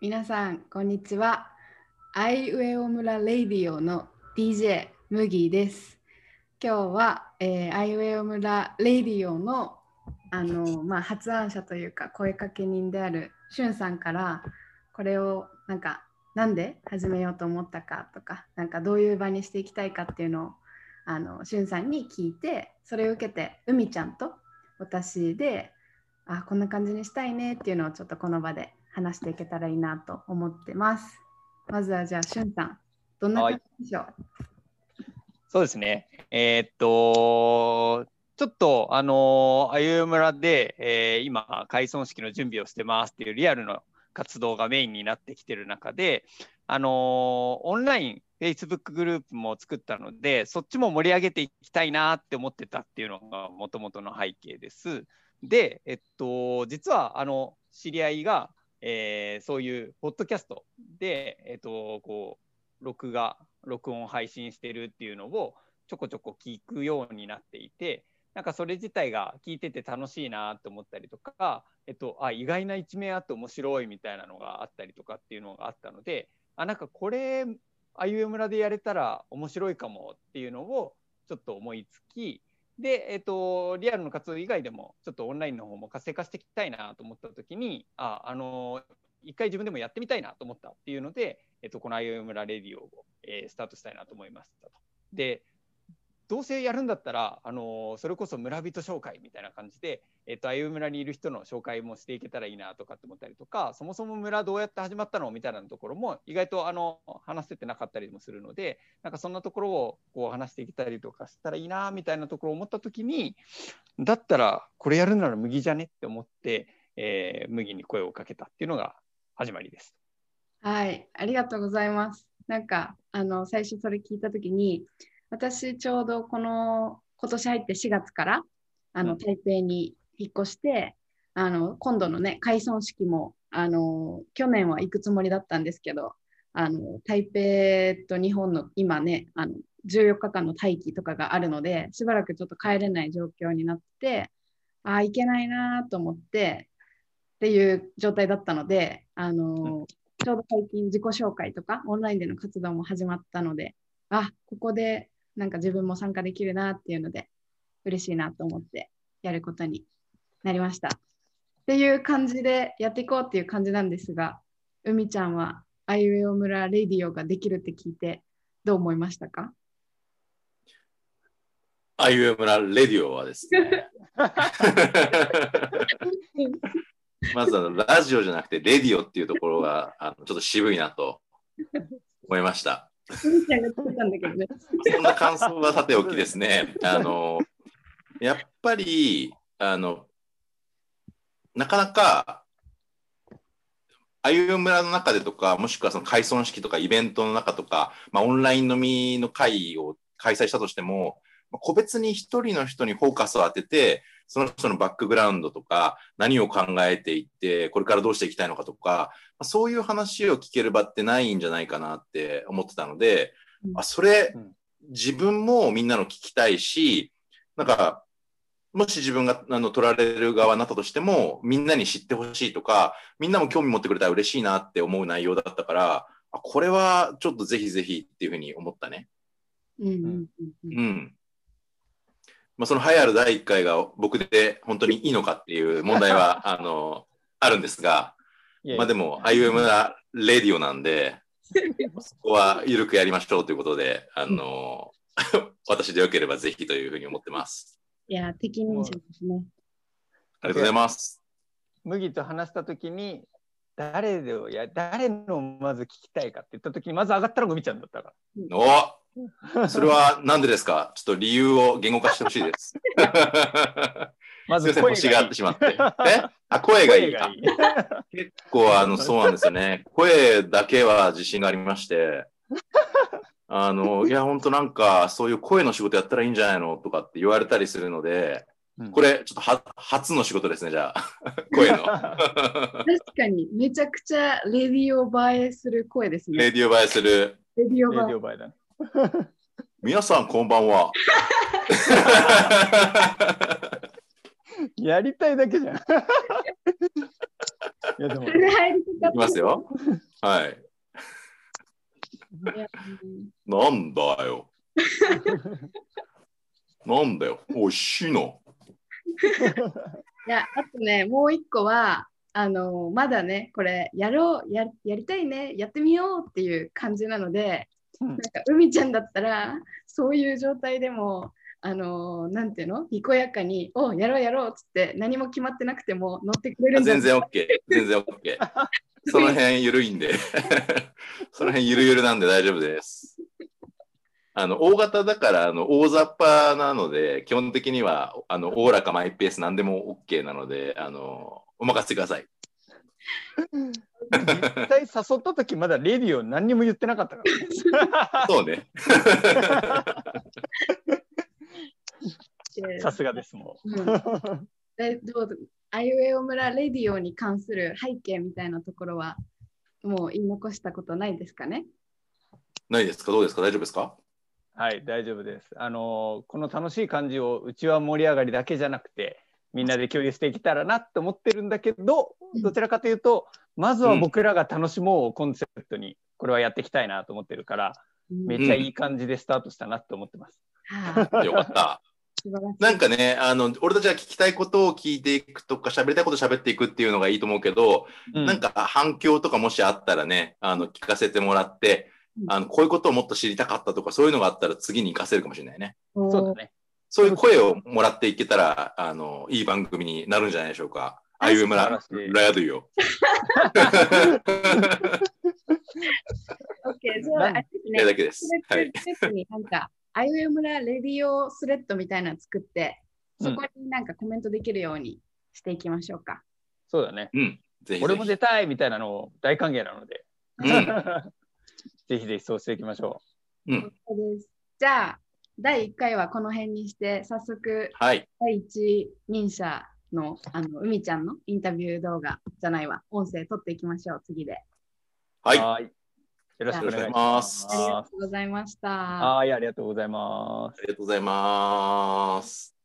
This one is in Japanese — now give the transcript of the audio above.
皆さん、こんにちは。あいうえお村レイディオの DJ 麦です。今日は、えーあいうえお村レイディオのあの、まあ、発案者というか声かけ人であるしゅんさんからこれをなんかなんで始めようと思ったかとかなんかどういう場にしていきたいかっていうのをあのしゅんさんに聞いてそれを受けて海ちゃんと私であこんな感じにしたいねっていうのをちょっとこの場で話していけたらいいなと思ってます。まずはじゃあしゅんさんどんな感じでしょう、そうですね。えーっと、ちょっと、あの、あゆ村で、えー今、開村式の準備をしてますっていうリアルの活動がメインになってきてる中で、あの、オンライン、Facebook グループも作ったので、そっちも盛り上げていきたいなって思ってたっていうのがもともとの背景です。で、えっと、実は、あの、知り合いが、えーそういうポッドキャストで、えっと、こう、録画、録音配信してるっていうのをちょこちょこ聞くようになっていて、なんかそれ自体が聞いてて楽しいなと思ったりとか、えっと、あ、意外な一面あって面白いみたいなのがあったりとかっていうのがあったので、あ、なんかこれ、あゆえ村でやれたら面白いかもっていうのをちょっと思いつき、で、えっと、リアルの活動以外でも、ちょっとオンラインの方も活性化していきたいなと思ったときに、あ、あの、一回自分でもやってみたいなと思ったっていうので、えっと、このあゆえ村レディオを、えースタートしたいなと思いましたと。で、どうせやるんだったら、あのそれこそ村人紹介みたいな感じで、えっと、あゆ村にいる人の紹介もしていけたらいいなとかって思ったりとか、そもそも村どうやって始まったのみたいなところも意外とあの話せてなかったりもするので、なんかそんなところをこう話していけたりとかしたらいいなみたいなところを思ったときに、だったらこれやるなら麦じゃねって思って、えー麦に声をかけたっていうのが始まりです。はい、ありがとうございます。なんかあの最初それ聞いたときに私ちょうどこの今年入って4月からあの、うん。台北に引っ越してあの今度のね開村式もあの去年は行くつもりだったんですけどあの台北と日本の今ねあの14日間の待機とかがあるのでしばらくちょっと帰れない状況になってああ行けないなと思ってっていう状態だったのであの、ちょうど最近自己紹介とかオンラインでの活動も始まったので、あ、ここでなんか自分も参加できるなっていうので、嬉しいなと思ってやることになりました。っていう感じでやっていこうっていう感じなんですが、海ちゃんはあいうえお村レディオができるって聞いてどう思いましたか？あゆえ村レディオはですね、まずあのラジオじゃなくてレディオっていうところがあのちょっと渋いなと思いました。海ちゃんが作ったんだけどね。そんな感想はさておきですね、あのやっぱりあのなかなかあゆえ村の中でとか、もしくはその開村式とかイベントの中とか、まあ、オンライン飲みの会を開催したとしても、まあ個別に一人の人にフォーカスを当てて、その人のバックグラウンドとか、何を考えていって、これからどうしていきたいのかとか、まあそういう話を聞ける場ってないんじゃないかなって思ってたので、うんあそれうん、自分もみんなの聞きたいし、なんか、もし自分があの取られる側になったとしても、みんなに知ってほしいとか、みんなも興味持ってくれたら嬉しいなって思う内容だったから、あこれはちょっとぜひぜひっていうふうに思ったね。うんうんうんうんうん。まあ、その栄えある第1回が僕で本当にいいのかっていう問題は、あの、あるんですが、まあでも、IUM なレディオなんで、そこは緩くやりましょうということで、あの、私でよければぜひというふうに思ってます。いや、適任者ですね。ありがとうございます。麦と話したときに、誰でや誰のをまず聞きたいかって言ったときに、まず上がったのが海ちゃんだったから。お それはなんでですか？ちょっと理由を言語化してほしいです。ま すずいません、星があってしまって。え？あ、声がいい。あ結構、あの、そうなんですよね。声だけは自信がありまして、あの、いや、本当なんか、そういう声の仕事やったらいいんじゃないのとかって言われたりするので、これ、ちょっとは初の仕事ですね、じゃあ。声の。確かに、めちゃくちゃレディオ映えする声ですね。レディオ映えする。レディオ映ィオバイだ。皆さん、こんばんは。やりたいだけじゃん。いやでもいきますよ。はい。なんだよ。なんだよ。おいしいの。いや、あとね、もう一個は、あの、まだね、これ、やろうや、やりたいね、やってみようっていう感じなので、うんなんか、海ちゃんだったら、そういう状態でも、あの、なんていうの？にこやかに、おやろうやろうっつって、何も決まってなくても乗ってくれるんじゃない全然 OK。全然 OK。その辺ゆるいんで。その辺ゆるゆるなんで大丈夫です。あの大型だからあの大雑把なので基本的にはあのおおらかマイペース何でも OK なのであのお任せください。実際誘った時まだレディオ何にも言ってなかったから。そうね。で さすがですもうんでどうぞあいうえお村レディオに関する背景みたいなところは、もう言い残したことないですかね？ないですか？どうですか？大丈夫ですか？う。はい、大丈夫です。あのこの楽しい感じをうちは盛り上がりだけじゃなくて、みんなで共有していけたらなって思ってるんだけど、どちらかというと、まずは僕らが楽しもうをコンセプトに、これはやっていきたいなと思ってるから、めっちゃいい感じでスタートしたなって思ってます。はあよかった。なんかね、あの、俺たちが聞きたいことを聞いていくとか、喋りたいことを喋っていくっていうのがいいと思うけど、うなんか反響とかもしあったらね、あの、聞かせてもらって、あの、こういうことをもっと知りたかったとか、そういうのがあったら次に活かせるかもしれないね。そうだね。そういう声をもらっていけたら、あの、いい番組になるんじゃないでしょうか。あいう村、素晴らラヤドゥよ。OK、じゃあ、れですいやだね、けですなんか、あいうえ村レディオスレッドみたいなの作って、そこになんかコメントできるようにしていきましょうか。そうだね。うん。俺も出たいみたいなの大歓迎なので、うん。ぜひぜひそうしていきましょうん。そうですじゃあ、第1回はこの辺にして、早速、はい。第一人者のあの海ちゃんのインタビュー動画じゃないわ、音声撮っていきましょう、次で。う。はい。はい。よろしくお願いします。ありがとうございました。はい、ありがとうございますあ。りがとうございます。